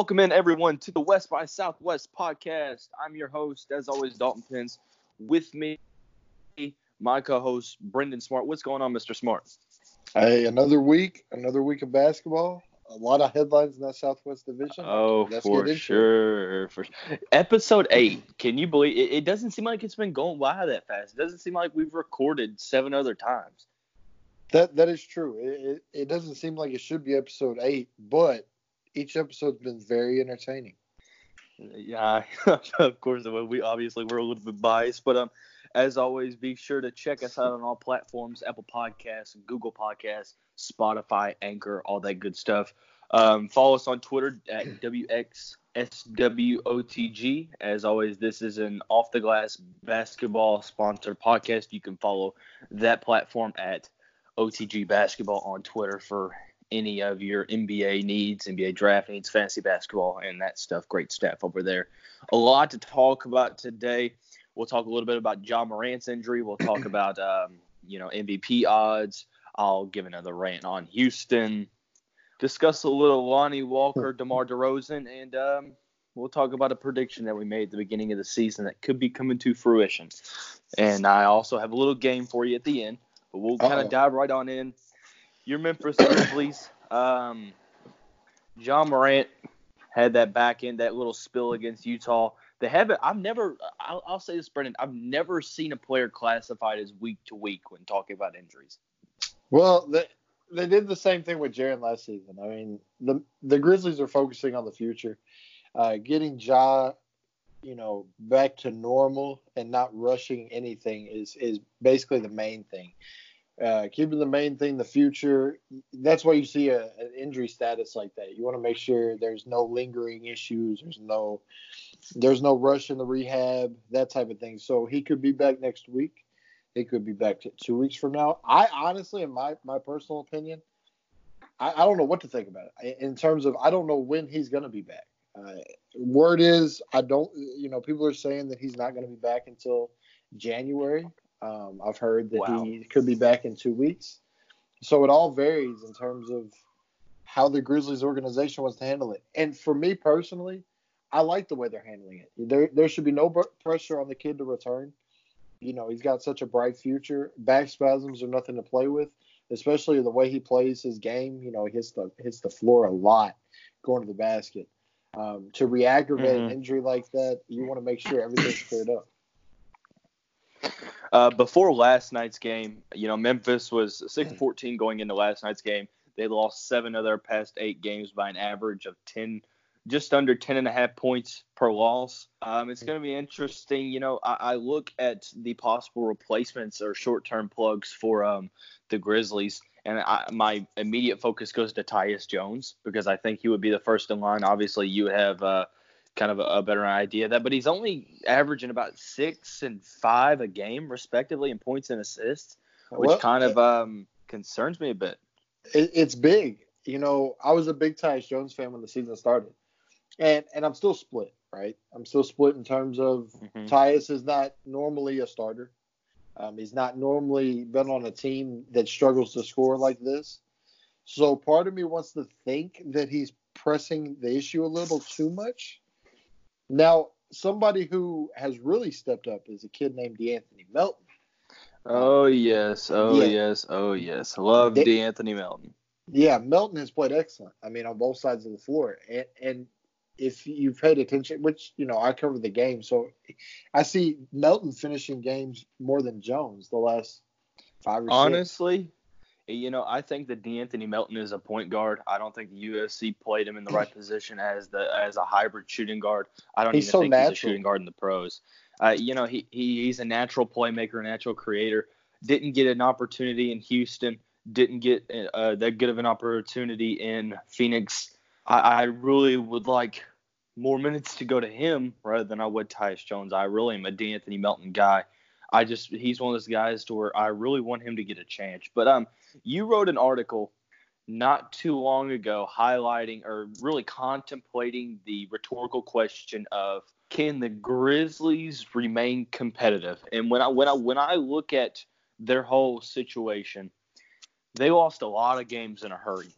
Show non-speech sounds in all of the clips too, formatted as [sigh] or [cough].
Welcome in, everyone, to the West by Southwest podcast. I'm your host, as always, Dalton Pence. With me, my co-host, Brendan Smart. What's going on, Mr. Smart? Hey, another week, another week of basketball. A lot of headlines in that Southwest Division. Oh, Let's for sure, for sure. Episode eight. Can you believe it, it? Doesn't seem like it's been going by that fast. It doesn't seem like we've recorded seven other times. That that is true. It, it, it doesn't seem like it should be episode eight, but each episode's been very entertaining. Yeah, [laughs] of course. We obviously we're a little bit biased, but um, as always, be sure to check us out on all platforms: Apple Podcasts, Google Podcasts, Spotify, Anchor, all that good stuff. Um, follow us on Twitter at WXSWOTG. As always, this is an off the glass basketball sponsored podcast. You can follow that platform at OTG Basketball on Twitter for any of your NBA needs, NBA draft needs, fantasy basketball, and that stuff. Great stuff over there. A lot to talk about today. We'll talk a little bit about Ja Morant's injury. We'll talk [clears throat] about um, you know MVP odds. I'll give another rant on Houston. Discuss a little Lonnie Walker, [laughs] DeMar DeRozan, and um, we'll talk about a prediction that we made at the beginning of the season that could be coming to fruition. And I also have a little game for you at the end, but we'll kind of dive right on in your Memphis Grizzlies. Um, Ja Morant had that back end, that little spill against Utah. They haven't. I've never. I'll, I'll, say this, Brendan. I've never seen a player classified as week to week when talking about injuries. Well, they, they did the same thing with Jaren last season. I mean, the the Grizzlies are focusing on the future, uh, getting Ja, you know, back to normal and not rushing anything is is basically the main thing uh, keeping the main thing the future. That's why you see a, an injury status like that. You want to make sure there's no lingering issues. There's no there's no rush in the rehab, that type of thing. So he could be back next week. He could be back two weeks from now. I honestly, in my my personal opinion, I, I don't know what to think about it in terms of I don't know when he's going to be back. Uh, word is I don't. You know, people are saying that he's not going to be back until January. Um, I've heard that wow. he could be back in two weeks. So it all varies in terms of how the Grizzlies organization wants to handle it. And for me personally, I like the way they're handling it. There, there should be no pressure on the kid to return. You know, he's got such a bright future. Back spasms are nothing to play with, especially the way he plays his game. You know, he hits the hits the floor a lot going to the basket. Um, to re-aggravate mm-hmm. an injury like that, you want to make sure everything's cleared up. Uh, before last night's game, you know, Memphis was 6 14 going into last night's game. They lost seven of their past eight games by an average of 10, just under 10 and a half points per loss. Um, it's going to be interesting. You know, I, I, look at the possible replacements or short term plugs for um, the Grizzlies. And I, my immediate focus goes to Tyus Jones because I think he would be the first in line. Obviously, you have uh, kind of a, a, better idea of that. But he's only averaging about six and five a game, respectively, in points and assists, which well, kind of um, concerns me a bit. It, it's big. You know, I was a big Tyus Jones fan when the season started, and and I'm still split. Right, I'm still split in terms of mm-hmm. Tyus is not normally a starter. Um, he's not normally been on a team that struggles to score like this. So part of me wants to think that he's pressing the issue a little too much. Now, somebody who has really stepped up is a kid named De'Anthony Melton. Oh yes, oh yeah. yes, oh yes. Love De- De'Anthony Melton. Yeah, Melton has played excellent. I mean, on both sides of the floor, and, and if you've paid attention, which you know I cover the game, so I see Melton finishing games more than Jones the last five or Honestly, six you know, I think that De'Anthony Melton is a point guard. I don't think the USC played him in the right [laughs] position as the as a hybrid shooting guard. I don't he's even so think natural. he's a shooting guard in the pros. Uh, you know, he, he he's a natural playmaker, a natural creator. Didn't get an opportunity in Houston. Didn't get uh, that good of an opportunity in Phoenix. I, I really would like more minutes to go to him rather than I would Tyus Jones. I really am a De'Anthony Melton guy. I just he's one of those guys to where I really want him to get a chance. But um, you wrote an article not too long ago highlighting or really contemplating the rhetorical question of can the Grizzlies remain competitive? And when I when I when I look at their whole situation, they lost a lot of games in a hurry.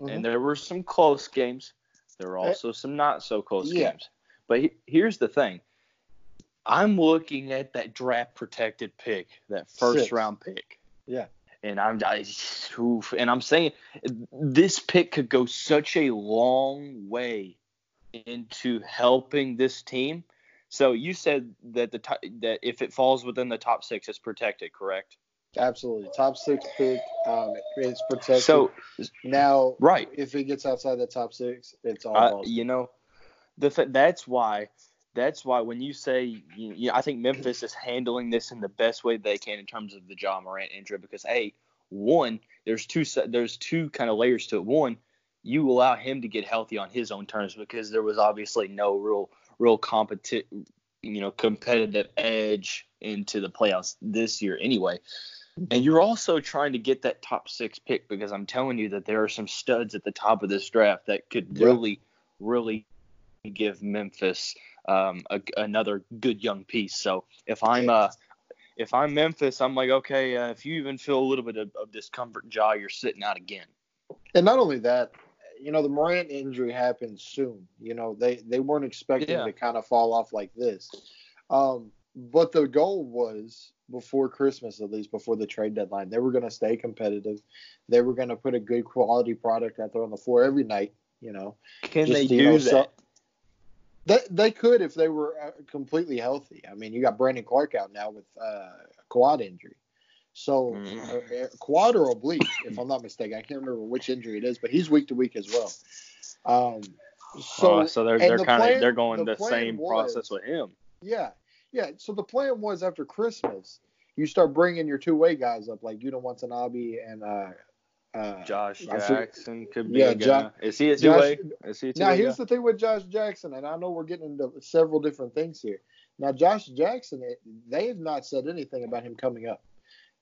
Mm-hmm. And there were some close games, There were also some not so close Yeah. games. But he, here's the thing. I'm looking at that draft protected pick, that first Six. round pick. Yeah. And I'm I, oof, and I'm saying this pick could go such a long way into helping this team. So you said that the that if it falls within the top six, it's protected, correct? Absolutely. Top six pick. Um, it's protected. So now, right, if it gets outside the top six, it's all balls. you know, the that's why that's why when you say you, you, I think Memphis is handling this in the best way they can in terms of the Ja Morant injury because hey, one there's two there's two kind of layers to it. One, you allow him to get healthy on his own terms because there was obviously no real real competi- you know competitive edge into the playoffs this year anyway. And you're also trying to get that top six pick because I'm telling you that there are some studs at the top of this draft that could really, really give Memphis um, a, another good young piece. So if I'm uh, if I'm Memphis, I'm like, okay, uh, if you even feel a little bit of, of discomfort, Ja, you're sitting out again. And not only that, you know, the Morant injury happened soon. You know, they they weren't expecting Yeah. to kind of fall off like this. Um, but the goal was before Christmas, at least before the trade deadline, they were going to stay competitive. They were going to put a good quality product out there on the floor every night. You know, Can Just, they you do know, that? so- they they could if they were uh, completely healthy. I mean, you got Brandon Clarke out now with uh, a quad injury. So Mm. uh, uh, quad or oblique, if I'm not mistaken. I can't remember which injury it is, but he's week to week as well. Um, so Oh, so they're they're the kind of they're going the the, same was- process with him. yeah, yeah. So the plan was after Christmas, you start bringing your two way guys up, like Yuta Watanabe and uh, uh, Josh Jackson could be Yeah, guy. Is he a two way? Is he a two Now here's the thing with Josh Jackson, and I know we're getting into several different things here. Now Josh Jackson, they have not said anything about him coming up.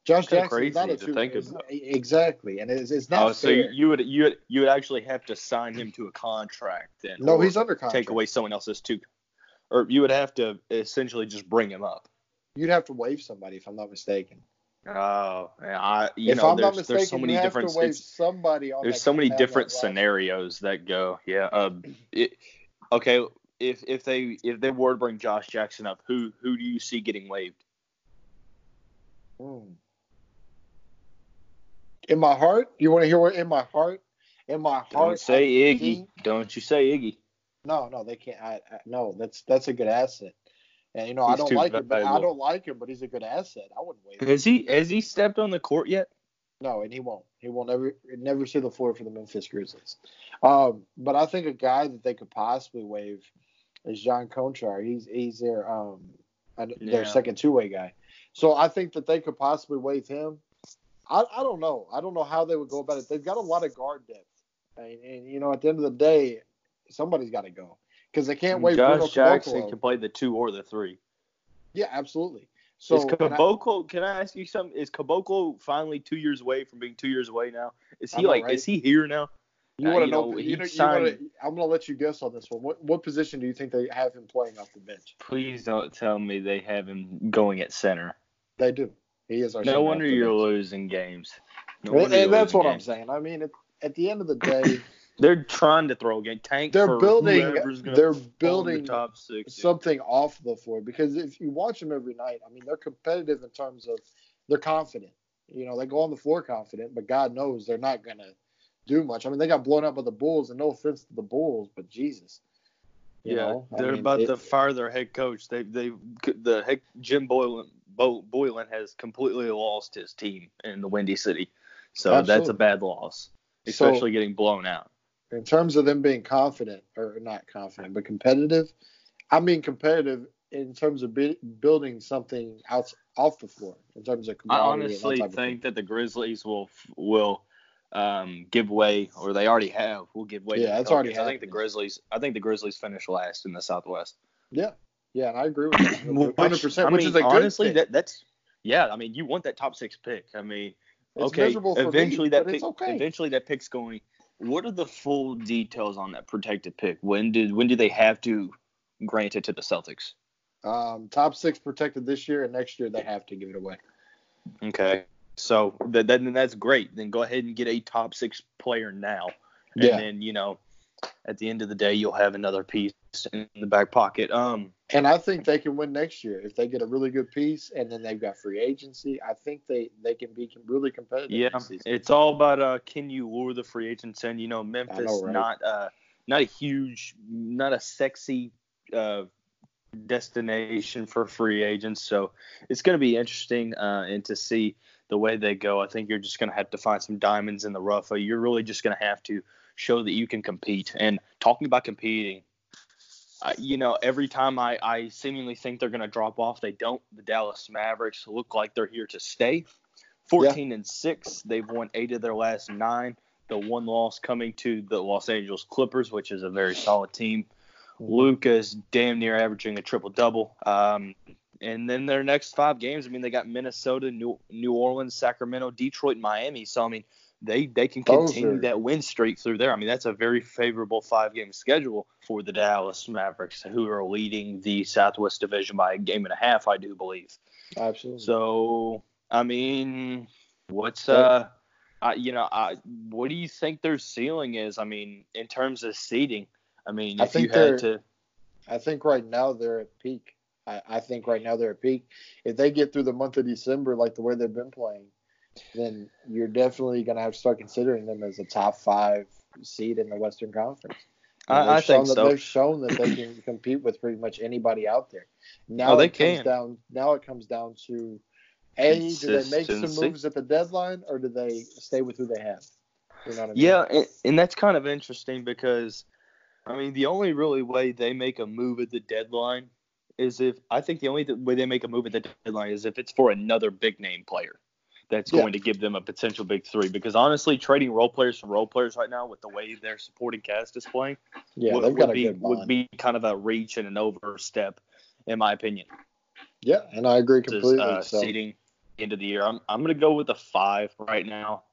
Josh Jackson is not a to two. think is- Exactly, and it's, it's not Oh, so fair. you would you would you would actually have to sign him to a contract then? no, he's under contract. take away someone else's two, or you would have to essentially just bring him up. You'd have to waive somebody if I'm not mistaken. Oh, I you if know I'm there's mistaken, there's so many different somebody on. there's so many that different roster. scenarios that go. Yeah. Um. It, okay. If if they if they were to bring Josh Jackson up, who who do you see getting waived? Hmm. In my heart, you want to hear what in my heart? In my heart, Don't say Iggy. Don't you say Iggy. No, no, they can't. I, I, no, that's that's a good asset. And you know, I don't too like him, but I don't like him, but he's a good asset. I wouldn't waive him. Has he has he stepped on the court yet? No, and he won't. He will never never see the floor for the Memphis Grizzlies. Um, but I think a guy that they could possibly waive is John Konchar. He's he's their um uh, their Yeah. second two way guy. So I think that they could possibly waive him. I, I don't know. I don't know how they would go about it. They've got a lot of guard depth, and, and you know at the end of the day, somebody's got to go because they can't waive Bruno Josh Jackson Caboclo. can play the two or the three. Yeah, absolutely. So is and I- Can I ask you something? Is Caboclo finally two years away from being two years away now? Is I he know, like? right? Is he here now? You Uh, want to know? know, you he know, you signed- wanna, I'm going to let you guess on this one. What what position do you think they have him playing off the bench? Please don't tell me they have him going at center. They do. He is our. No wonder you're bench. losing games. No And, and that's losing what I'm saying. I mean, at, at the end of the day, [coughs] They're trying to throw a game tank. they're for building. They're fall the building top six. something off the floor because if you watch them every night, I mean, they're competitive in terms of they're confident. You know, they go on the floor confident, but God knows they're not going to do much. I mean, they got blown up by the Bulls, and no offense to the Bulls, but Jesus. You yeah, know, they're mean, about it- to fire their head coach. They they the head Jim Boylen Bo, Boylen has completely lost his team in the Windy City, so that's a bad loss, So- especially getting blown out. In terms of them being confident or not confident but competitive i mean competitive in terms of bi- building something out off the floor in terms of I commodity that honestly of think that the Grizzlies will will um, give way, or they already have, will give way. Yeah, the it's already Pelicans. I think the. Grizzlies. I think the Grizzlies finish last in the Southwest. yeah yeah and i agree with that [clears throat] 100% I which mean, is a good honestly, thing. that that's yeah. I mean, you want that top six pick. I mean, It's okay, miserable for me, eventually that pick, okay. eventually that pick's going. What are the full details on that protected pick? When did when do they have to grant it to the Celtics? um, top six protected this year and next year they have to give it away Okay, so th- then that's great. Then go ahead and get a top six player now, and Yeah. then you know, at the end of the day, you'll have another piece in the back pocket. Um, and I think they can win next year if they get a really good piece, and then they've got free agency. I think they they can be really competitive. Yeah, it's all about uh, can you lure the free agents in? You know, Memphis know, right? not uh not a huge, not a sexy uh destination for free agents, so it's going to be interesting uh, and to see the way they go. I think you're just going to have to find some diamonds in the rough. You're really just going to have to show that you can compete. And talking about competing, uh, you know, every time I, I seemingly think they're going to drop off, they don't. The Dallas Mavericks look like they're here to stay. 14 yeah. and 6. They've won eight of their last nine. The one loss coming to the Los Angeles Clippers, which is a very solid team. Mm-hmm. Damn near averaging a triple double. Um, and then their next five games, I mean, they got Minnesota, New, New Orleans, Sacramento, Detroit, Miami. So I mean, they they can continue that win streak through there. I mean, that's a very favorable five game schedule for the Dallas Mavericks, who are leading the Southwest Division by a game and a half, I do believe. Absolutely. So I mean, what's uh, I, you know, I, what do you think their ceiling is? I mean, in terms of seeding. I mean, if I you had to. I think right now they're at peak. I, I think right now they're at peak. If they get through the month of December like the way they've been playing, then you're definitely going to have to start considering them as a top five seed in the Western Conference. I, I think so. They've shown that they can [clears throat] compete with pretty much anybody out there. Oh, now oh, they it can. comes down. Now it comes down to a do they make some moves at the deadline or do they stay with who they have? You know I mean? Yeah, and, and that's kind of interesting because I mean the only really way they make a move at the deadline is if I think the only way they make a move at the deadline is if it's for another big name player that's yeah. going to give them a potential big three. Because honestly, trading role players for role players right now with the way their supporting cast is playing, yeah, would, would be would be kind of a reach and an overstep, in my opinion. Yeah, and I agree completely. uh, so. Seeding into the year, I'm I'm gonna go with a five right now.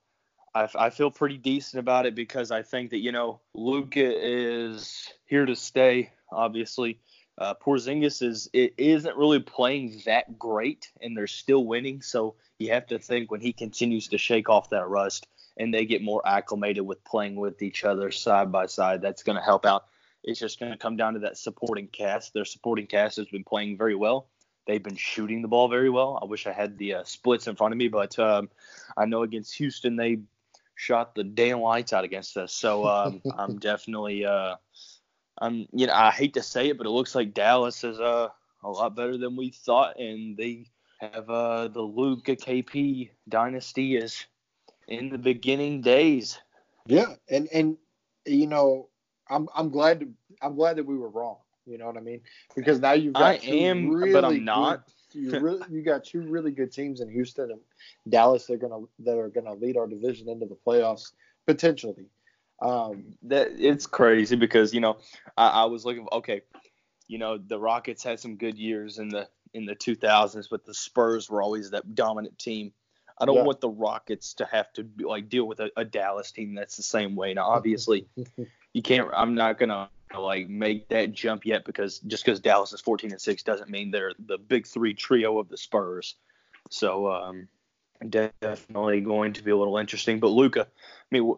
I, I feel pretty decent about it because I think that you know Luka is here to stay. Obviously, uh, Porzingis is it isn't really playing that great, and they're still winning. So you have to think when he continues to shake off that rust and they get more acclimated with playing with each other side by side, that's going to help out. It's just going to come down to that supporting cast. Their supporting cast has been playing very well. They've been shooting the ball very well. I wish I had the uh, splits in front of me, but um, I know against Houston they shot the damn lights out against us. So um, [laughs] I'm definitely, uh, I'm you know I hate to say it, but it looks like Dallas is uh, a lot better than we thought, and they have uh, the Luka KP dynasty is in the beginning days. Yeah, and and you know, I'm I'm glad to, I'm glad that we were wrong. You know what I mean? Because now you've got I am, really but I'm not. Good, you really you got two really good teams in Houston and Dallas. They're gonna that are gonna lead our division into the playoffs potentially. Um, that it's crazy because you know I, I was looking okay, you know the Rockets had some good years in the in the 2000s, but the Spurs were always that dominant team. I don't yeah. want the Rockets to have to be, like deal with a, a, Dallas team that's the same way. Now, obviously, [laughs] you can't. I'm not gonna like make that jump yet because just because Dallas is 14 and six doesn't mean they're the big three trio of the Spurs. So um, definitely going to be a little interesting. But Luka, I mean,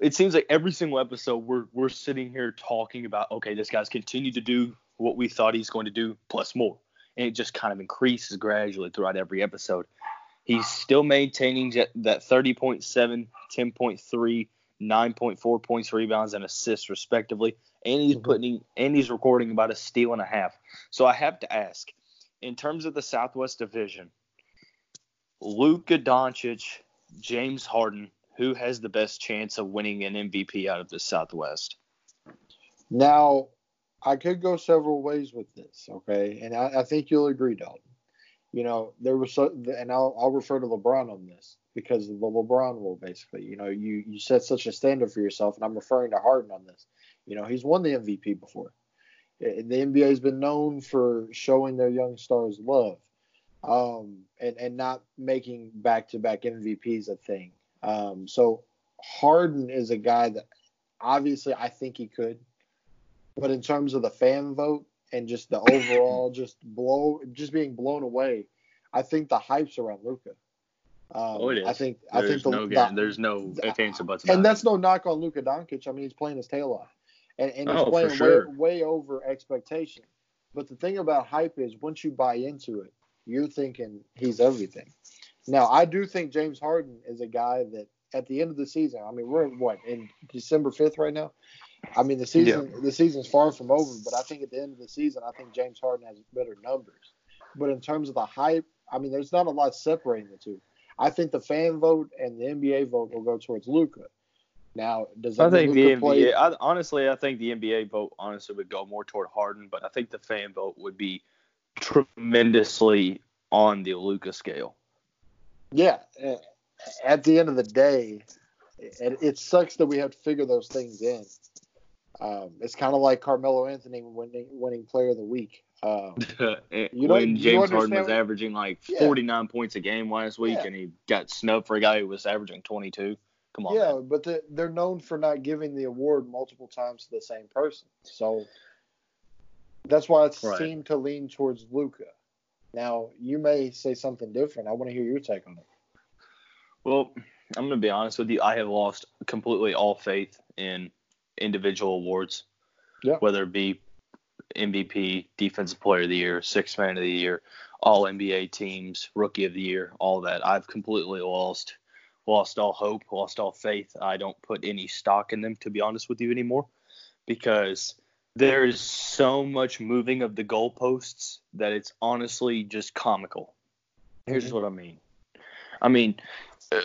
it seems like every single episode we're we're sitting here talking about okay, this guy's continued to do what we thought he's going to do plus more and it just kind of increases gradually throughout every episode. He's still maintaining that 30.7, 10.3, 9.4 points, rebounds, and assists respectively, and he's mm-hmm. putting and he's recording about a steal and a half. So I have to ask, in terms of the Southwest Division, Luka Doncic, James Harden, who has the best chance of winning an MVP out of the Southwest? Now, I could go several ways with this, okay, and I, I think you'll agree, Dalton. You know, there was so, and I'll, I'll refer to LeBron on this because of the LeBron rule, basically. You know, you you set such a standard for yourself, and I'm referring to Harden on this. You know, he's won the MVP before. The NBA has been known for showing their young stars love, um, and and not making back-to-back MVPs a thing. Um, so Harden is a guy that obviously I think he could. But in terms of the fan vote and just the overall, [clears throat] just blow, just being blown away, I think the hype's around Luka. Um, oh, it is. I think. There's I think no the, there's no ifs ands or buts. And that's no knock on Luka Doncic. I mean, he's playing his tail off. and, and he's Oh, playing way, way over expectation. But the thing about he's playing for way, sure. way over expectation. But the thing about hype is once you buy into it, you're thinking he's everything. Now, I do think James Harden is a guy that at the end of the season, I mean, we're in what in December 5th right now. I mean, the season the season's far from over, but I think at the end of the season, I think James Harden has better numbers. But in terms of the hype, I mean, there's not a lot separating the two. I think the fan vote and the NBA vote will go towards Luka. Now, does I think mean the Luka play? NBA. I, honestly, I think the NBA vote honestly would go more toward Harden, but I think the fan vote would be tremendously on the Luka scale. Yeah. At the end of the day, it, it sucks that we have to figure those things in. Um, it's kind of like Carmelo Anthony winning winning Player of the Week. Um, [laughs] You when you James Harden was averaging like Yeah. 49 points a game last week, Yeah. and he got snubbed for a guy who was averaging 22. Come on, yeah, man. but the, they're known for not giving the award multiple times to the same person. So that's why it Right. seemed to lean towards Luka. Now you may say something different. I want to hear your take on it. Well, I'm gonna be honest with you. I have lost completely all faith in individual awards, Yeah. whether it be MVP, Defensive Player of the Year, Sixth Man of the Year, All NBA teams, Rookie of the Year, all that. I've completely lost lost all hope, lost all faith. I don't put any stock in them, to be honest with you, anymore, because there is so much moving of the goalposts that it's honestly just comical. Here's Mhm. what I mean. I mean, uh,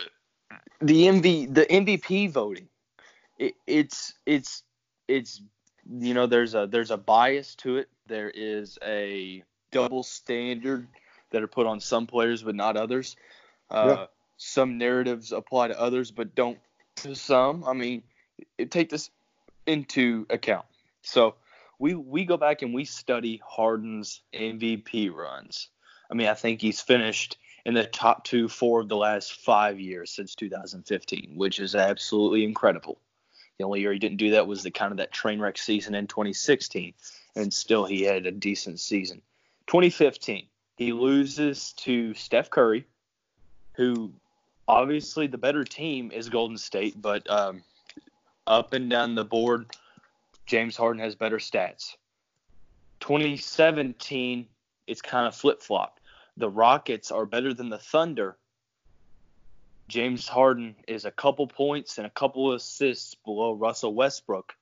the MV the MVP voting, it, it's it's it's you know there's a there's a bias to it. There is a double standard that are put on some players but not others. Uh, Yeah. Some narratives apply to others but don't to some. I mean, it, take this into account. So we we go back and we study Harden's MVP runs. I mean, I think he's finished in the top two, four of the last five years since 2015, which is absolutely incredible. The only year he didn't do that was the kind of that train wreck season in 2016, and still he had a decent season. 2015, he loses to Steph Curry, who obviously the better team is Golden State, but um, up and down the board, James Harden has better stats. 2017, it's kind of flip flop. The Rockets are better than the Thunder. James Harden is a couple points and a couple assists below Russell Westbrook,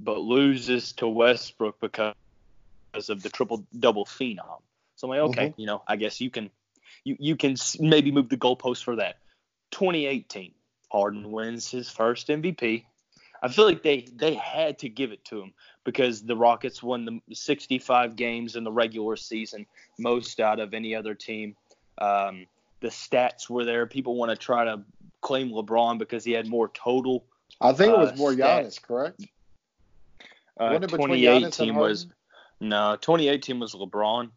but loses to Westbrook because of the triple double phenom. So I'm like, okay, mm-hmm. you know, I guess you can you you can maybe move the goalpost for that. 2018, Harden wins his first MVP. I feel like they they had to give it to him because the Rockets won the 65 games in the regular season, most out of any other team. Um, the stats were there. People want to try to claim LeBron because he had more total. I think it was Uh, more stats. Giannis, correct? Uh, Wasn't it between Giannis and 2018 was no 2018 was LeBron.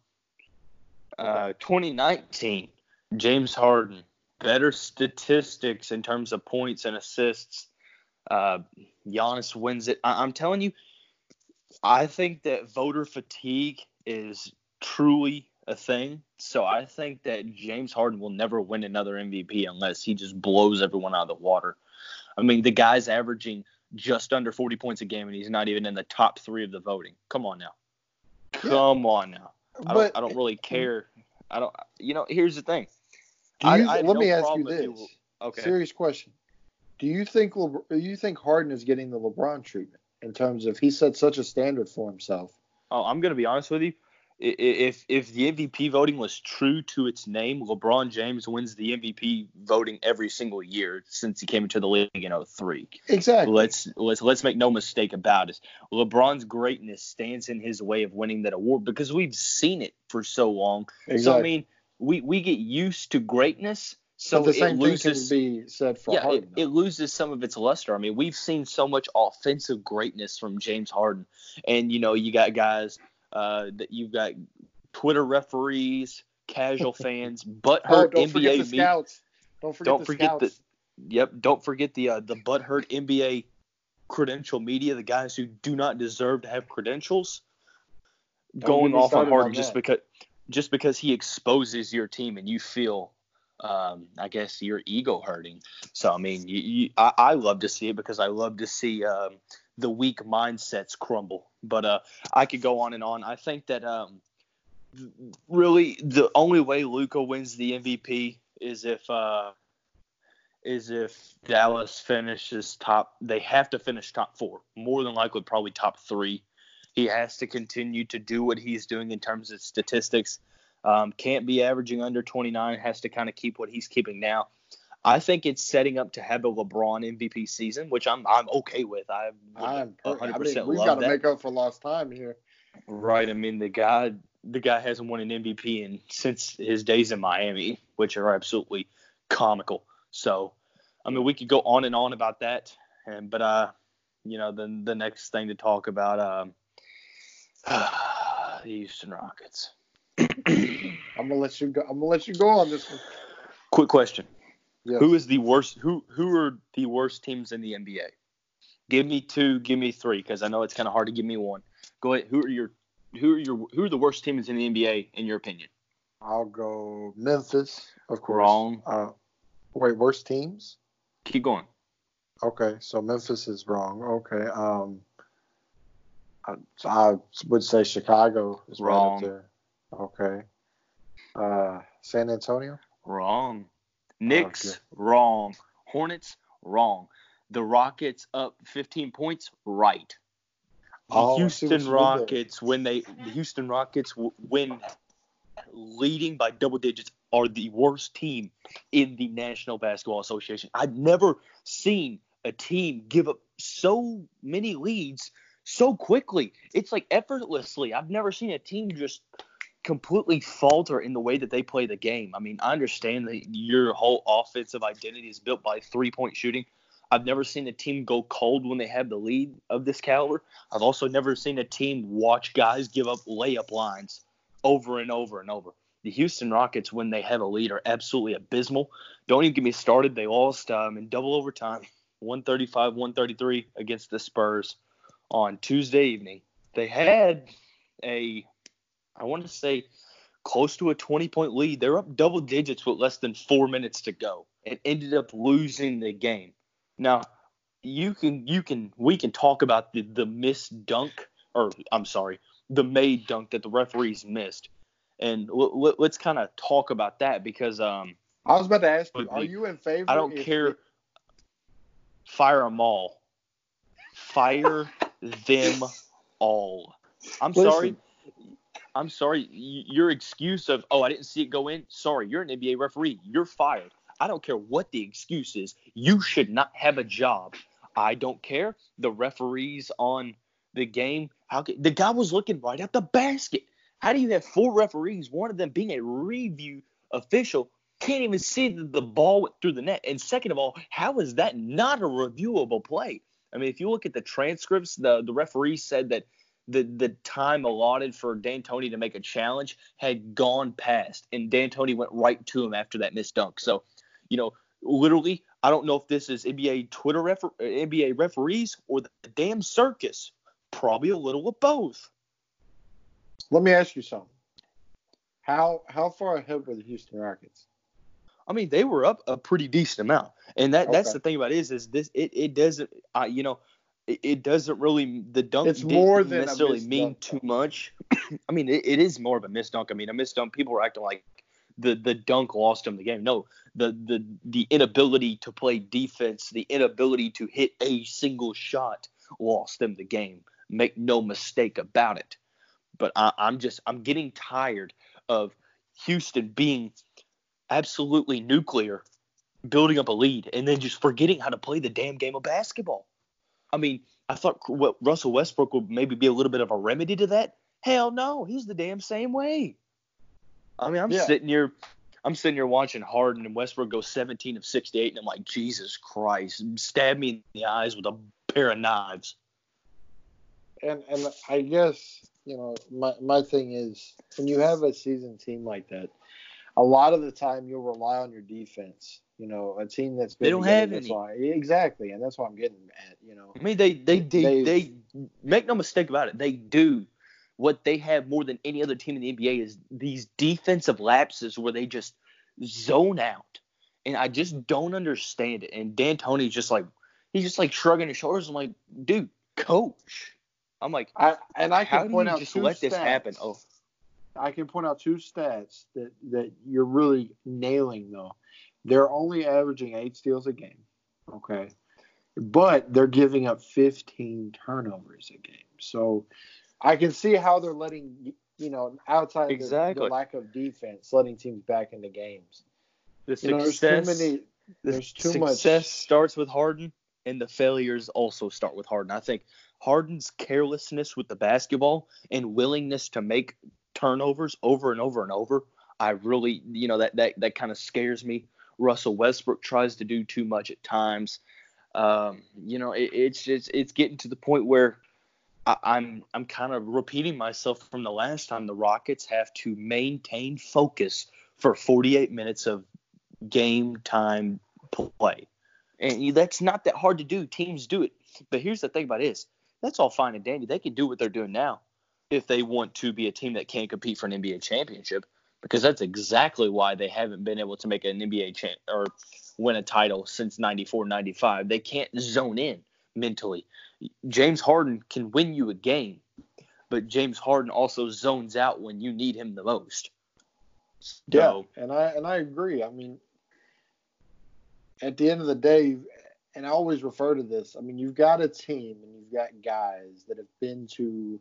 Uh, 2019 James Harden better statistics in terms of points and assists. Uh, Giannis wins it. I- I'm telling you, I think that voter fatigue is truly a thing. So I think that James Harden will never win another MVP unless he just blows everyone out of the water. I mean, the guy's averaging just under 40 points a game, and he's not even in the top three of the voting. Come on now. Come on now. I don't, I don't really care. I don't. You know, here's the thing. you, I- I let no me ask you this. Okay. Serious question. Do you think Le, you think Harden is getting the LeBron treatment in terms of he set such a standard for himself? Oh, I'm gonna be honest with you. If if the MVP voting was true to its name, LeBron James wins the MVP voting every single year since he came into the league in 03. Exactly. Let's let's let's make no mistake about it. LeBron's greatness stands in his way of winning that award because we've seen it for so long. exactly. So I mean, we we get used to greatness, so but the same it thing loses. can be said for yeah, it, Harden. it loses some of its luster. I mean, we've seen so much offensive greatness from James Harden, and you know, you got guys uh, that you've got Twitter referees, casual [laughs] fans, butthurt don't forget NBA the media. scouts. Don't forget Don't the forget scouts. Yep, don't forget the uh, the butthurt NBA credential media, the guys who do not deserve to have credentials, Don't going off on Harden just because just because he exposes your team and you feel, um, I guess your ego hurting. So I mean, you, you, I, I love to see it because I love to see um, the weak mindsets crumble. But uh, I could go on and on. I think that um, really the only way Luka wins the MVP is if uh, is if Dallas finishes top. They have to finish top four. More than likely, probably top three. He has to continue to do what he's doing in terms of statistics. Um, can't be averaging under 29. Has to kind of keep what he's keeping now. I think it's setting up to have a LeBron MVP season, which I'm I'm okay with. I I'm 100 I mean, we've got to make up for lost time here. Right. I mean, the guy the guy hasn't won an MVP in since his days in Miami, which are absolutely comical. So, I mean, we could go on and on about that, and but uh, you know, then the next thing to talk about um, [sighs] the Houston Rockets. I'm gonna let you go. I'm gonna let you go on this one. Quick question: yes. Who is the worst? Who who are the worst teams in the NBA? Give me two. Give me three, because I know it's kind of hard to give me one. Go ahead. Who are your who are your who are the worst teams in the NBA in your opinion? I'll go Memphis, of course. Wrong. Uh, wait, worst teams? Keep going. Okay, so Memphis is wrong. Okay. Um, I, I would say Chicago is wrong. Right okay. Uh, San Antonio? Wrong. Knicks? Okay. Wrong. Hornets? Wrong. The Rockets up 15 points? Right. The oh, Houston Rockets, when they the Houston Rockets win leading by double digits, are the worst team in the National Basketball Association. I've never seen a team give up so many leads so quickly. It's like effortlessly. I've never seen a team just completely falter in the way that they play the game. I mean, I understand that your whole offensive identity is built by three point shooting. I've never seen a team go cold when they have the lead of this caliber. I've also never seen a team watch guys give up layup lines over and over and over. The Houston Rockets, when they have a lead, are absolutely abysmal. Don't even get me started. They lost um, in double overtime, [laughs] 135 133 against the Spurs on Tuesday evening. They had a, I want to say, close to a 20 point lead. They're up double digits with less than four minutes to go and ended up losing the game. Now, you can you can we can talk about the the missed dunk or I'm sorry, the made dunk that the referees missed, and l- l- let's kind of talk about that because um. I was about to ask you, are you in favor? I don't care. Fire them all. Fire [laughs] them all. I'm Listen. sorry. I'm sorry. Your excuse of, oh, I didn't see it go in. Sorry, you're an NBA referee. You're fired. I don't care what the excuse is. You should not have a job. I don't care. The referees on the game, how the guy was looking right at the basket. How do you have four referees, one of them being a review official, can't even see that the ball went through the net? And second of all, how is that not a reviewable play? I mean, if you look at the transcripts, the the referee said that the the time allotted for D'Antoni to make a challenge had gone past, and D'Antoni went right to him after that missed dunk. So you know, literally, I don't know if this is NBA Twitter refer- NBA referees or the damn circus. Probably a little of both. Let me ask you something. How how far ahead were the Houston Rockets? I mean, they were up a pretty decent amount, and that okay. that's the thing about it is is this it, it doesn't uh, you know it, it, doesn't really the dunk it's more than necessarily mean dunk. too much. [clears throat] I mean, it, it is more of a missed dunk. I mean, a missed dunk. People were acting like the the dunk lost him the game. No, the the the inability to play defense, the inability to hit a single shot lost them the game. Make no mistake about it. But I, I'm just I'm getting tired of Houston being absolutely nuclear, building up a lead, and then just forgetting how to play the damn game of basketball. I mean, I thought what Russell Westbrook would maybe be a little bit of a remedy to that. Hell no, he's the damn same way. I mean, I'm yeah. sitting here, I'm sitting here watching Harden and Westbrook go 17 of 68, and I'm like, Jesus Christ, stab me in the eyes with a pair of knives. And and I guess you know my my thing is when you have a seasoned team like that, a lot of the time you'll rely on your defense. You know, a team that's they don't have any why, exactly, and that's what I'm getting at. You know, I mean they they they, they make no mistake about it, they do what they have more than any other team in the NBA is these defensive lapses where they just zone out. And I just don't understand it. And D'Antoni's just like he's just like shrugging his shoulders. I'm like, dude, coach. I'm like, I and I can point out just two let stats. this happen? Oh, I can point out two stats that that you're really nailing though. They're only averaging eight steals a game. Okay. But they're giving up 15 turnovers a game. So I can see how they're letting you know outside of the- the lack of defense, letting teams back into games. the You know, there's too many. There's too much. success starts with Harden, and the failures also start with Harden. I think Harden's carelessness with the basketball and willingness to make turnovers over and over and over. I really, you know, that that that kind of scares me. Russell Westbrook tries to do too much at times. Um, you know, it, it's just it's getting to the point where I, I'm I'm kind of repeating myself from the last time. The Rockets have to maintain focus for 48 minutes of game time play. And that's not that hard to do. Teams do it. But here's the thing about it is that's all fine and dandy. They can do what they're doing now if they want to be a team that can't compete for an NBA championship because that's exactly why they haven't been able to make an NBA champ or win a title since 94 95. They can't zone in mentally. James Harden can win you a game, but James Harden also zones out when you need him the most. Yeah, and I and I agree. I mean, at the end of the day, and I always refer to this. I mean, you've got a team and you've got guys that have been to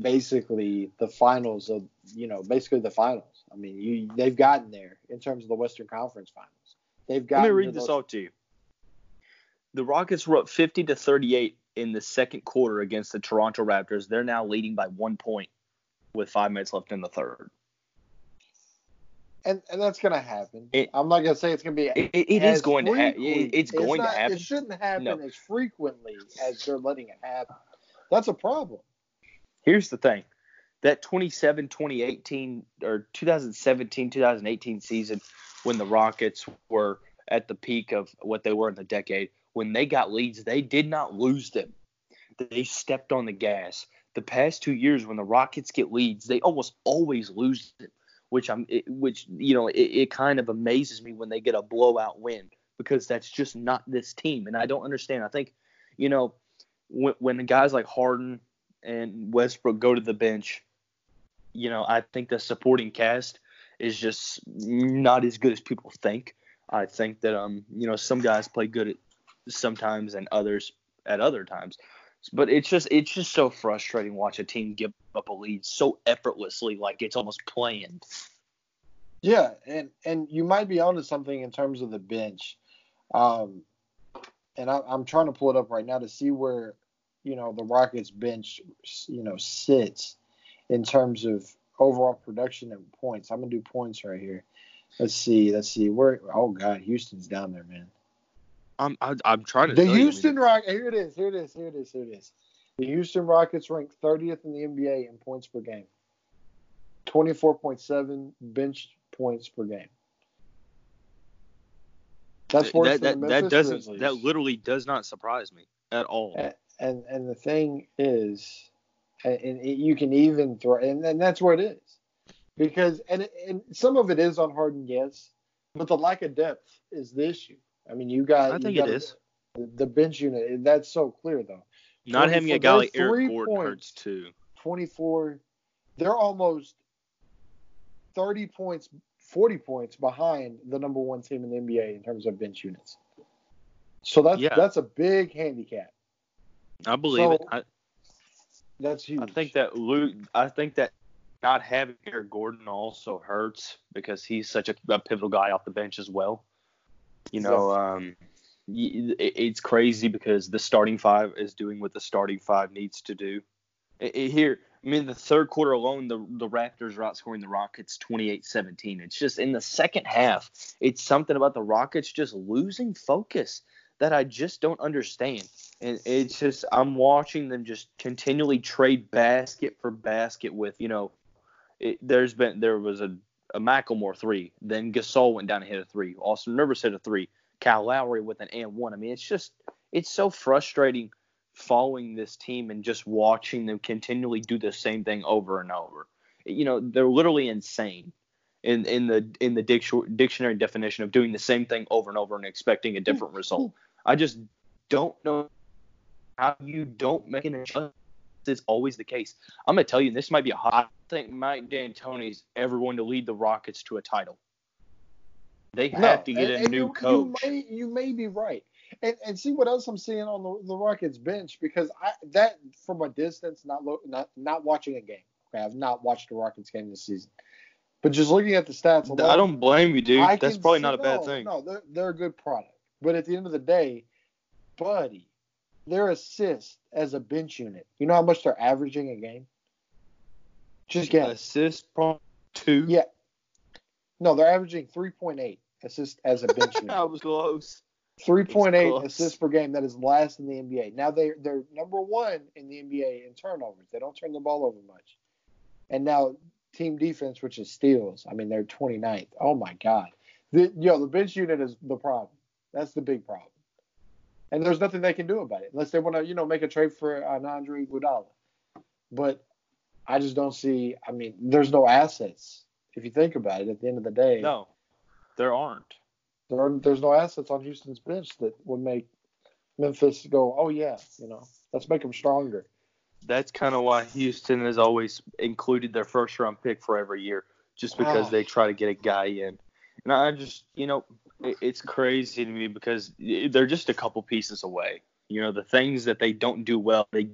basically the finals of you know basically the finals. I mean, you they've gotten there in terms of the Western Conference Finals. They've Let gotten. me to read this off to you. The Rockets were up 50 to 38 in the second quarter against the Toronto Raptors. They're now leading by one point with five minutes left in the third. and and that's gonna happen. It- I'm not gonna say it's gonna be. It, it, is going to happen. It's going not- to happen. It shouldn't happen No. as frequently as they're letting it happen. That's a problem. Here's the thing. That 27 2018 or 2017 2018 season when the Rockets were at the peak of what they were in the decade, when they got leads, they did not lose them. They stepped on the gas. The past two years, when the Rockets get leads, they almost always lose them, which I'm, it, which you know, it, it kind of amazes me when they get a blowout win because that's just not this team, and I don't understand. I think, you know, when, when guys like Harden and Westbrook go to the bench, you know, I think the supporting cast is just not as good as people think. I think that um, you know, some guys play good at sometimes and others at other times. But it's just it's just so frustrating watch a team give up a lead so effortlessly, like it's almost planned. Yeah, and and you might be onto something in terms of the bench. Um, and I, I'm trying to pull it up right now to see where you know the Rockets bench you know sits in terms of overall production and points. I'm gonna do points right here. Let's see. Let's see. Where? Oh God, Houston's down there, man. I'm I, I'm trying to The tell you, I mean, Houston Rockets. Here it is. Here it is. Here it is. Here it is. The Houston Rockets ranked 30th in the NBA in points per game. 24.7 bench points per game. That's worse that, than that, that doesn't Grizzlies. that literally does not surprise me at all. and, and and the thing is, and, and it- you can even throw, and, and that's where it is, because and and some of it is on Harden, yes, but the lack of depth is the issue. I mean, you got I think got it is. the, the bench unit. That's so clear though. Not having a guy like they're Eric Gordon points. hurts too. 24 they're almost 30 points 40 points behind the number one team in the nba in terms of bench units so that's Yeah. that's a big handicap I believe it. I, that's huge I think that Luke. I think that not having Eric Gordon also hurts because he's such a, a pivotal guy off the bench as well. You know, um, it, it's crazy because the starting five is doing what the starting five needs to do. I- I- here, I mean, the third quarter alone, the the Raptors are outscoring the Rockets 28-17. It's just in the second half, it's something about the Rockets just losing focus that I just don't understand. And it's just I'm watching them just continually trade basket for basket with you know, it, there's been there was a a McLemore three, then Gasol went down and hit a three, Austin Rivers hit a three, Kyle Lowry with an and one. I mean, it's just it's so frustrating following this team and just watching them continually do the same thing over and over. You know, they're literally insane in in the in the dictionary definition of doing the same thing over and over and expecting a different result. I just don't know how you don't make an adjustment is always the case. I'm gonna tell you, this might be a hot. I think Mike D'Antoni's ever going to lead the Rockets to a title. They have No, to get and- a and new you, coach. You may, you may be right. And, and see what else I'm seeing on the, the Rockets bench because I that from a distance, not look, not not watching a game. Okay, I've not watched the Rockets game this season, but just looking at the stats, alone, I don't blame you, dude. I That's probably see- not a bad no, thing. No, they're, they're a good product. But at the end of the day, buddy, their assist as a bench unit, you know how much they're averaging a game? Just get Assist prompt two. Yeah. No, they're averaging 3.8 assists as a bench [laughs] unit. I was close. 3.8 close. assists per game. That is last in the NBA. Now they they're number one in the NBA in turnovers. They don't turn the ball over much. And now team defense, which is steals. I mean, they're 29th. Oh my God. The, yo, the bench unit is the problem. That's the big problem. And there's nothing they can do about it unless they want to, you know, make a trade for an Andre Iguodala. But I just don't see. I mean, there's no assets if you think about it. At the end of the day, No, there aren't. there are, there's no assets on Houston's bench that would make Memphis go, oh yeah, you know, let's make them stronger. That's kind of why Houston has always included their first round pick for every year, just because Ah. they try to get a guy in. And I just, you know, it, it's crazy to me because they're just a couple pieces away. You know, the things that they don't do well, they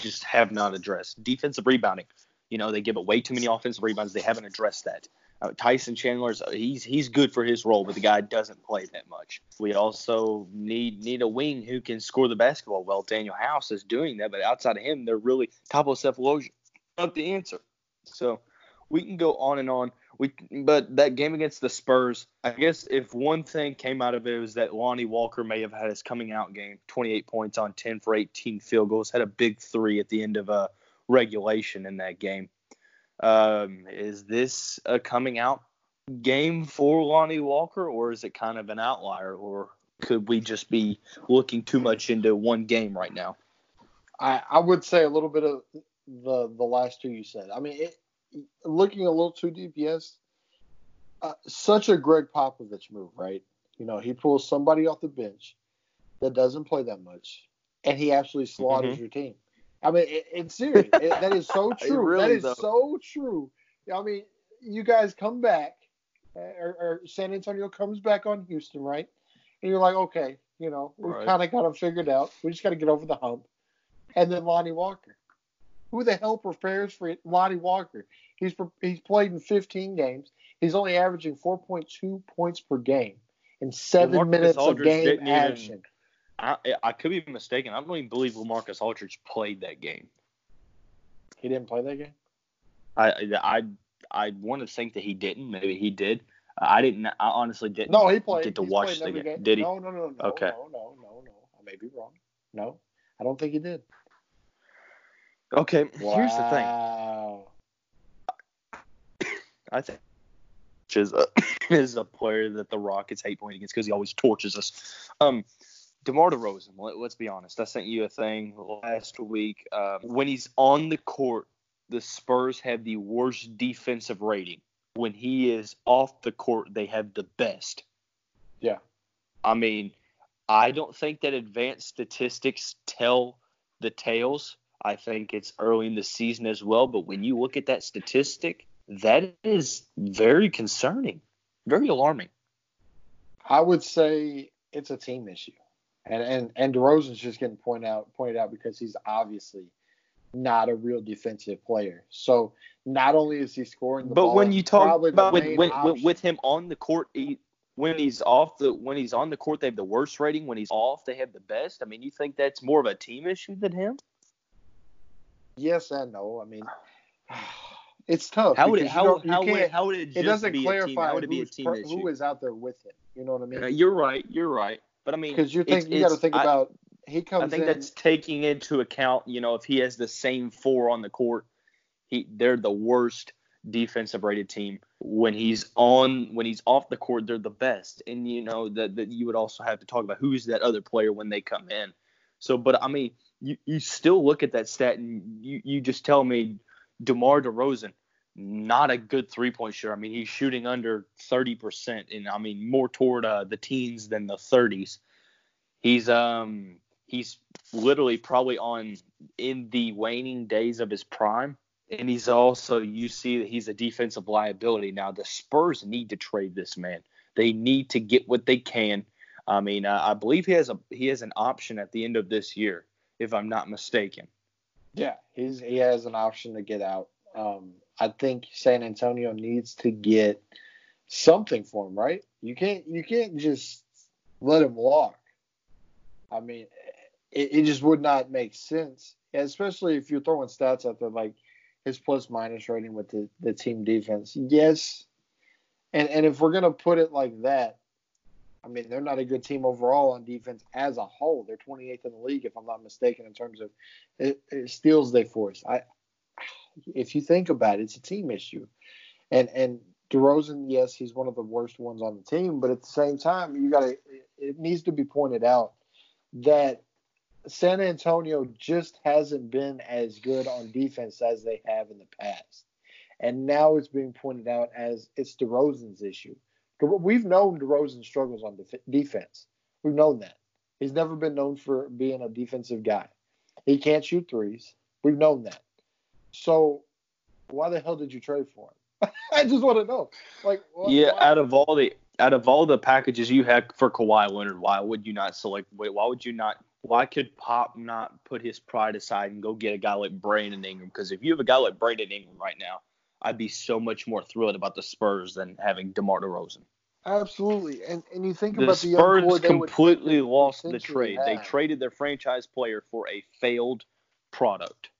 just have not addressed. Defensive rebounding, you know, they give it way too many offensive rebounds. They haven't addressed that. Uh, Tyson Chandler's he's he's good for his role, but the guy doesn't play that much. We also need need a wing who can score the basketball well. Danuel House is doing that, but outside of him, they're really Thabo Sefolosha not the answer. So we can go on and on. We but that game against the Spurs, I guess if one thing came out of it was that Lonnie Walker may have had his coming out game, 28 points on 10 for 18 field goals, had a big three at the end of uh, regulation in that game. Um, is this a coming out game for Lonnie Walker, or is it kind of an outlier, or could we just be looking too much into one game right now? I, I would say a little bit of the the last two you said. I mean, it, looking a little too deep, yes. Uh, such a Gregg Popovich move, right? You know, he pulls somebody off the bench that doesn't play that much, and he actually slaughters your team. I mean, it, it's serious. It, that is so [laughs] true. really, that is though. so true. I mean, you guys come back, uh, or, or San Antonio comes back on Houston, right? And you're like, okay, you know, we've Right. kind of got them figured out. We just got to get over the hump. And then Lonnie Walker. Who the hell prepares for Lonnie Walker? He's he's played in 15 games. He's only averaging 4.2 points per game in seven Marcus minutes of game didn't even- action. I, I could be mistaken. I don't even believe Lamarcus Aldridge played that game. He didn't play that game. I I I want to think that he didn't. Maybe he did. I didn't. I honestly didn't. No, he played. Get to watch the every game. Did he? No, no, no, no. Okay. No, no, no, no. I may be wrong. No, I don't think he did. Okay. Here's the thing. Wow. [coughs] I think is a, [coughs] is a player that the Rockets hate playing against because he always torches us. Um, DeMar DeRozan. Let, let's be honest. I sent you a thing last week. Um, when he's on the court, the Spurs have the worst defensive rating. When he is off the court, they have the best. Yeah. I mean, I don't think that advanced statistics tell the tales. I think it's early in the season as well. But when you look at that statistic, that is very concerning, very alarming. I would say it's a team issue, and and and DeRozan's just getting pointed out pointed out because he's obviously not a real defensive player. So not only is he scoring the But ball, when you talk about when, main when, when, option- with him on the court, he, when he's off the when he's on the court, they have the worst rating. When he's off, they have the best. I mean, you think that's more of a team issue than him? Yes and no. I mean, [sighs] it's tough. How would it how, don't- you how would it how would it just it doesn't be a team? How clarify would it be a who's team per- who is out there with him. You know what I Uh, mean? you're right. You're right. But I mean, Because you it's- think you got to think I- about he comes I think in. that's taking into account, you know, if he has the same four on the court, he they're the worst defensive rated team. When he's on when he's off the court, they're the best. And you know that that you would also have to talk about who's that other player when they come in. So, but I mean, you, you still look at that stat and you, you just tell me DeMar DeRozan, not a good three point shooter. I mean, he's shooting under 30%, and I mean, more toward uh, the teens than the 30s. He's um he's literally probably on in the waning days of his prime. And he's also you see that he's a defensive liability. Now the Spurs need to trade this man. They need to get what they can. I mean, uh, I believe he has a he has an option at the end of this year, if I'm not mistaken. Yeah, he's he has an option to get out. Um, I think San Antonio needs to get something for him, right? You can't you can't just let him walk. I mean, it, it just would not make sense, especially if you're throwing stats out there like his plus minus rating with the, the team defense. Yes, and and if we're gonna put it like that, I mean they're not a good team overall on defense as a whole. They're 28th in the league, if I'm not mistaken, in terms of it, it steals they force. I, if you think about it, it's a team issue, and and DeRozan, yes, he's one of the worst ones on the team, but at the same time, you got to. It needs to be pointed out that San Antonio just hasn't been as good on defense as they have in the past, and now it's being pointed out as it's DeRozan's issue. We've known DeRozan struggles on def- defense. We've known that. He's never been known for being a defensive guy. He can't shoot threes. We've known that. So why the hell did you trade for him? [laughs] I just want to know. Like, what, yeah, why? out of all the out of all the packages you had for Kawhi Leonard, why would you not select? Wait, why would you not? Why could Pop not put his pride aside and go get a guy like Brandon Ingram? Because if you have a guy like Brandon Ingram right now, I'd be so much more thrilled about the Spurs than having DeMar DeRozan. Absolutely, and and you think the about the Spurs completely lost the trade. Have. They traded their franchise player for a failed product.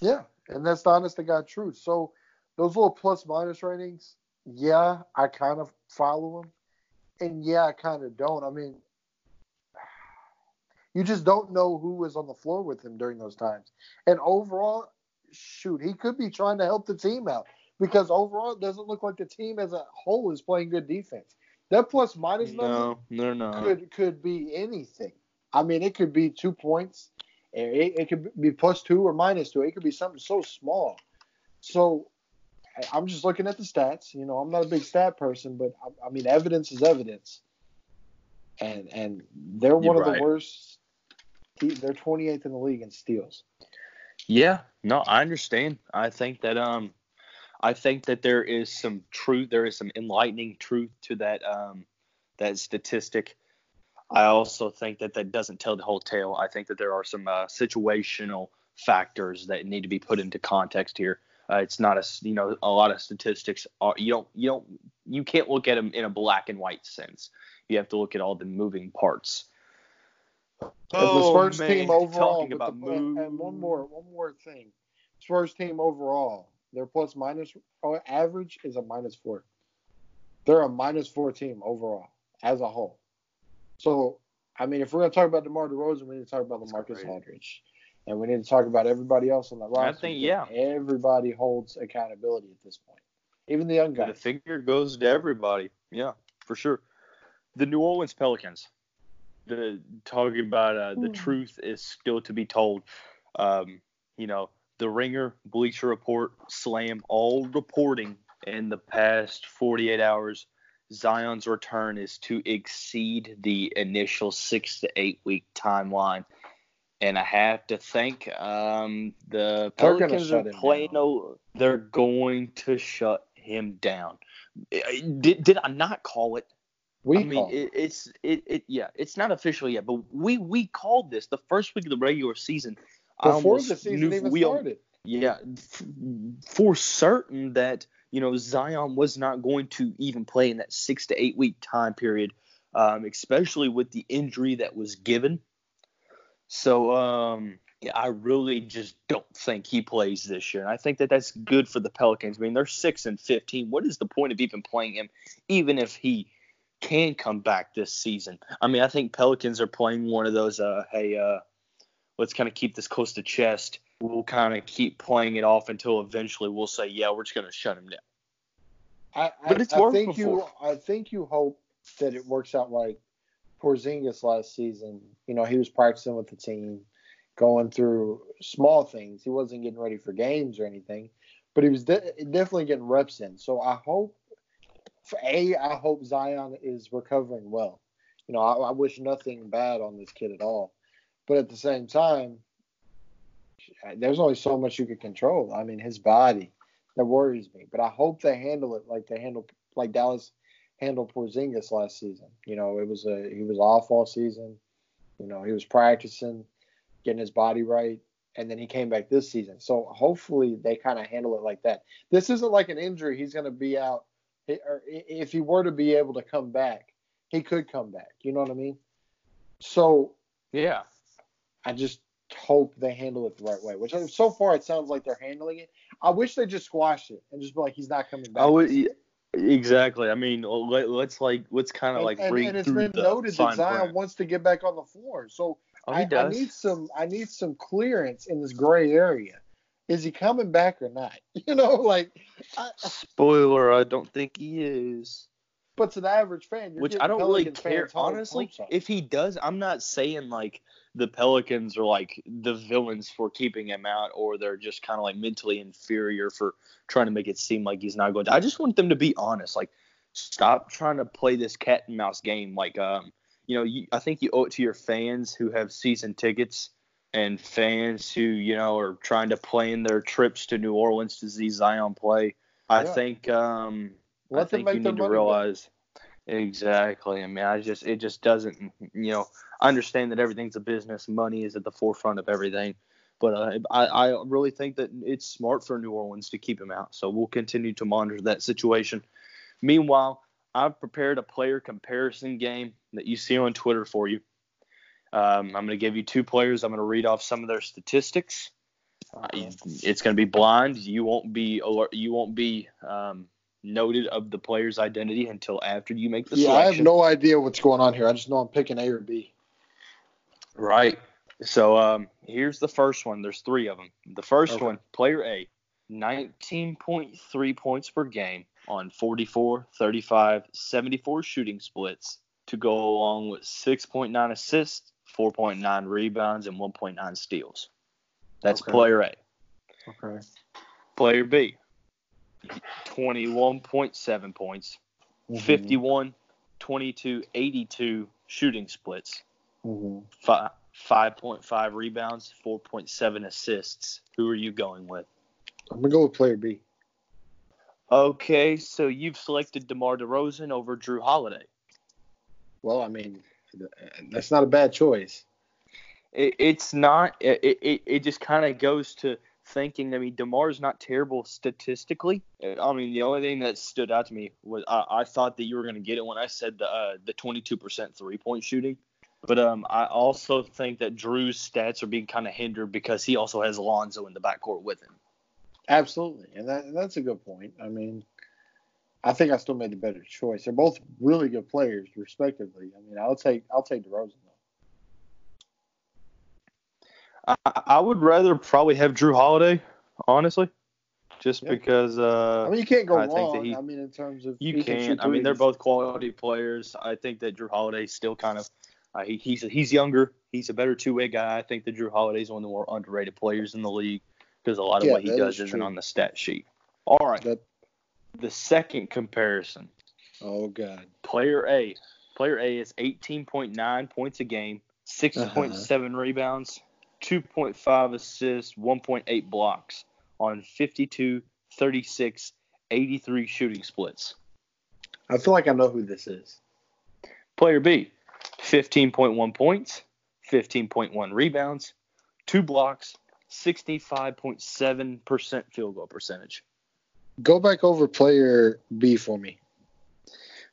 Yeah, and that's the honest to God truth. So those little plus minus ratings, yeah, I kind of follow them, and yeah, I kind of don't. I mean, [sighs] you just don't know who was on the floor with him during those times. And overall, shoot, he could be trying to help the team out because overall, it doesn't look like the team as a whole is playing good defense. That plus minus no, they're not. Could could be anything. I mean, it could be two points. It, it could be plus two or minus two. It could be something so small. So I'm just looking at the stats. You know, I'm not a big stat person, but I, I mean, evidence is evidence. And and they're one You're of right. the worst. They're 28th in the league in steals. Yeah, no, I understand. I think that um, I think that there is some truth. There is some enlightening truth to that um, that statistic. I also think that that doesn't tell the whole tale. I think that there are some uh, situational factors that need to be put into context here. Uh, it's not a you know a lot of statistics are you don't you don't you can't look at them in a black and white sense. You have to look at all the moving parts. Oh, the Spurs man. team overall, the, and, and one more one more thing, Spurs team overall, their plus minus oh, average is a minus four. They're a minus four team overall as a whole. So, I mean, if we're gonna talk about DeMar DeRozan, we need to talk about LaMarcus Aldridge and we need to talk about everybody else on the roster. I think yeah, everybody holds accountability at this point, even the young guys. The finger goes to everybody. Yeah, for sure. The New Orleans Pelicans. The talking about uh, the hmm. truth is still to be told. Um, you know, the Ringer, Bleacher Report, Slam, all reporting in the past 48 hours. Zion's return is to exceed the initial six to eight week timeline and I have to think um, the Pelicans are playing. No, they're going to shut him down. Did did I not call it? We I mean, it, it's it, it yeah, it's not official yet, but we we called this the first week of the regular season. Before the season even we, started. Yeah, f- for certain that you know Zion was not going to even play in that six to eight week time period, um, especially with the injury that was given. So um, yeah, I really just don't think he plays this year, and I think that that's good for the Pelicans. I mean, they're six and fifteen. What is the point of even playing him, even if he can come back this season? I mean, I think Pelicans are playing one of those. Uh, hey, uh, let's kind of keep this close to chest. We'll kind of keep playing it off until eventually we'll say, yeah, we're just going to shut him down. I, but it's I, I think before. you I think you hope that it works out like Porzingis last season, you know, he was practicing with the team, going through small things. He wasn't getting ready for games or anything, but he was de- definitely getting reps in. So I hope, for a, I hope Zion is recovering well. You know, I, I wish nothing bad on this kid at all. But at the same time, there's only so much you can control. I mean, his body that worries me. But I hope they handle it like they handle like Dallas handled Porzingis last season. You know, it was a he was off all season. You know, he was practicing, getting his body right, and then he came back this season. So hopefully they kind of handle it like that. This isn't like an injury. He's going to be out. Or if he were to be able to come back, he could come back. You know what I mean? So yeah, I just hope they handle it the right way. Which so far it sounds like they're handling it. I wish they just squashed it and just be like, he's not coming back. I would, exactly. I mean, oh, let, us like let's kind of like and, read and it's through been noted that Zion print. wants to get back on the floor. So Oh, I. I need some I need some clearance in this gray area. Is he coming back or not? [laughs] You know, like I, Spoiler: I don't think he is. but to the average fan, you're Which I don't really care. Honestly, if he does, I'm not saying like the Pelicans are like the villains for keeping him out, or they're just kind of like mentally inferior for trying to make it seem like he's not going to. I just want them to be honest. Like, stop trying to play this cat and mouse game. Like, um, you know, you, I think you owe it to your fans who have season tickets and fans who you know are trying to plan their trips to New Orleans to see Zion play. I Yeah. think um, Let I think you need to back. realize exactly. I mean, I just it just doesn't. You know, I understand that everything's a business. Money is at the forefront of everything. But uh, I, I really think that it's smart for New Orleans to keep him out. So we'll continue to monitor that situation. Meanwhile, I've prepared a player comparison game that you see on Twitter for you. Um, I'm going to give you two players. I'm going to read off some of their statistics. Uh, it's going to be blind. You won't be alert, you won't be um, noted of the player's identity until after you make the selection. yeah, I have no idea what's going on here. I just know I'm picking A or B. Right. So um, here's the first one. There's three of them. The first Okay. one, player A, 19.3 points per game on 44, 35, 74 shooting splits to go along with 6.9 assists, 4.9 rebounds, and 1.9 steals. That's Okay. player A. Okay. Player B, 21.7 points, Mm-hmm. 51, 22, 82 shooting splits, Mhm. fi- 5.5 rebounds, 4.7 assists. Who are you going with? I'm gonna go with player B. Okay, so you've selected DeMar DeRozan over Jrue Holiday. Well, I mean, that's not a bad choice. It, it's not. It, it, it just kind of goes to thinking. I mean, DeMar's not terrible statistically. I mean, the only thing that stood out to me was I, I thought that you were going to get it when I said the uh, the 22% three point shooting. But um, I also think that Jrue's stats are being kind of hindered because he also has Alonzo in the backcourt with him. Absolutely, and that and that's a good point. I mean, I think I still made the better choice. They're both really good players, respectively. I mean, I'll take I'll take DeRozan though. I, I would rather probably have Jrue Holiday, honestly, just Yeah. because uh, I mean, you can't go I think that wrong. he- I mean, in terms of you can can't. I mean, they're both quality players. I think that Jrue Holiday's still kind of uh, he, he's he's younger. He's a better two way guy. I think that Jrue Holiday's one of the more underrated players in the league because a lot of Yeah, what he does is isn't on the stat sheet. All right, That, the second comparison. oh God. Player A. Player A is 18.9 points a game, 6.7 uh-huh. rebounds, 2.5 assists, 1.8 blocks on 52, 36, 83 shooting splits. I feel like I know who this is. Player B, 15.1 points, 15.1 rebounds, two blocks, 65.7% field goal percentage. Go back over player B for me.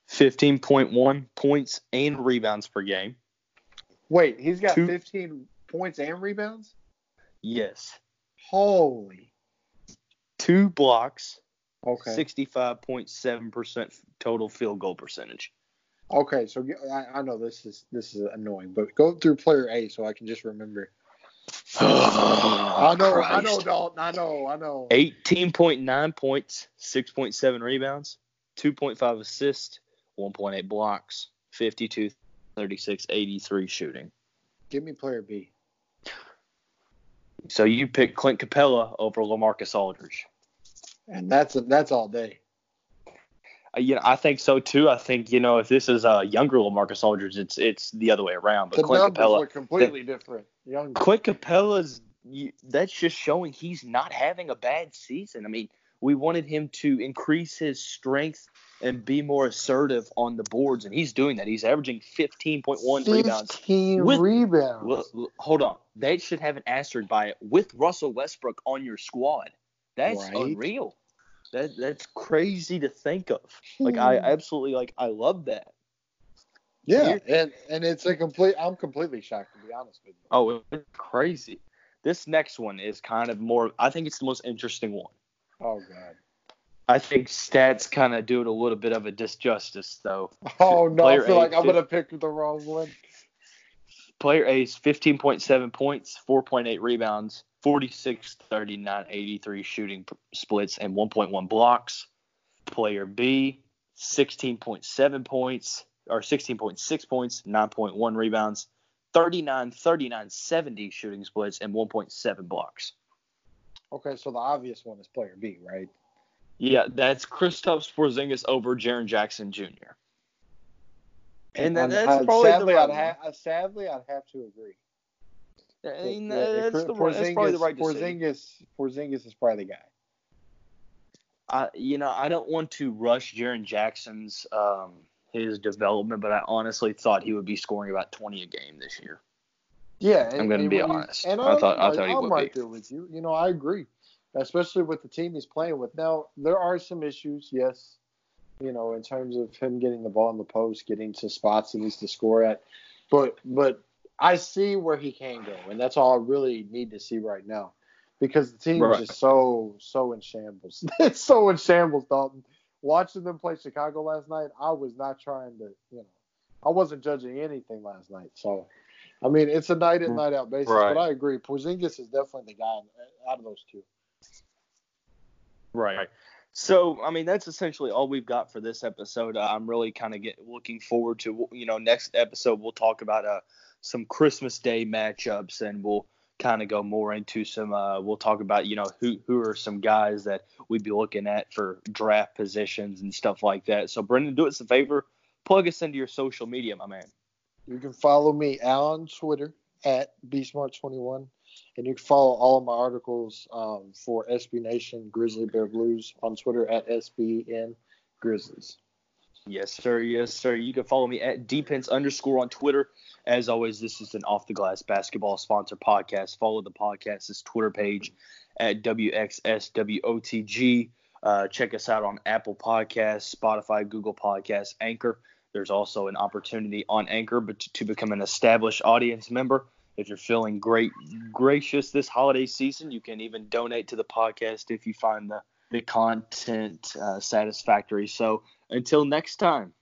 15.1 points and rebounds per game. Wait, he's got Two- 15 points and rebounds. Yes. Holy. Two blocks, Okay. 65.7% total field goal percentage. Okay, so I, I know this is this is annoying, but go through player A so I can just remember. Oh, I know, I know, Dalton. I know, I know. 18.9 points, 6.7 rebounds, 2.5 assists, 1.8 blocks, 52, 36, 83 shooting. Give me player B. So you pick Clint Capela over Lamarcus Aldridge. And that's that's all day. Uh, you know, I think so too. I think you know if this is a younger Lamarcus Aldridge, it's it's the other way around. But the Clint numbers Capela, look completely different. Young. Clint Capela's that's just showing he's not having a bad season. I mean, we wanted him to increase his strength and be more assertive on the boards, and he's doing that. He's averaging 15.1 rebounds. 15 With- rebounds. Well, hold on, that should have an asterisk by it with Russell Westbrook on your squad. That's Right. unreal. That that's crazy to think of. Like I Hmm. absolutely like I love that. yeah, and and it's a complete. I'm completely shocked to be honest with you. Oh, it's crazy. This next one is kind of more. I think it's the most interesting one. Oh god. I think stats kind of do it a little bit of a disjustice, though. [laughs] Oh no, Player I feel like A, I'm fif- gonna pick the wrong one. Player A's 15.7 points, 4.8 rebounds, 46, 39, 83 shooting splits, and 1.1 blocks. Player B, 16.7 points, or 16.6 points, 9.1 rebounds, 39, 39, 70 shooting splits, and 1.7 blocks. Okay, so the obvious one is player B, right? Yeah, that's Kristaps Porzingis over Jaren Jackson Jr. And that, I'm- that's I'm- probably sadly, the I'd ha- sadly, I'd have to agree. One. I mean, Yeah, yeah, that's, the, right- that's probably the right decision. Porzingis, Porzingis is probably the guy. I, you know, I don't want to rush Jaren Jackson's um, his development, but I honestly thought he would be scoring about 20 a game this year. Yeah, I'm gonna be honest. And I I'm, thought- I right, thought he I'm would right be. there with you. You know, I agree, especially with the team he's playing with. Now, there are some issues, yes. You know, in terms of him getting the ball in the post, getting to spots he needs to score at, but but I see where he can go, and that's all I really need to see right now, because the team Right. is just so so in shambles. [laughs] it's so in shambles, Dalton. Watching them play Chicago last night, I was not trying to, you know, I wasn't judging anything last night. So, I mean, it's a night in night out basis, Right. but I agree. Porzingis is definitely the guy out of those two. Right. So, I mean, that's essentially all we've got for this episode. Uh, I'm really kind of looking forward to, you know, next episode we'll talk about uh, some Christmas Day matchups, and we'll kind of go more into some. Uh, we'll talk about, you know, who who are some guys that we'd be looking at for draft positions and stuff like that. So, Brendan, do us a favor, plug us into your social media, my man. You can follow me on Twitter at bsmart21, and you can follow all of my articles um, for SB Nation Grizzly Bear Blues on Twitter at SBN Grizzlies. Yes, sir. Yes, sir. You can follow me at dpence underscore on Twitter. As always, this is an off the glass basketball sponsor podcast. Follow the podcast's Twitter page at WXSWOTG. Uh, check us out on Apple Podcasts, Spotify, Google Podcasts, Anchor. There's also an opportunity on Anchor but to become an established audience member. If you're feeling great, gracious this holiday season, you can even donate to the podcast if you find the, the content uh, satisfactory. So until next time,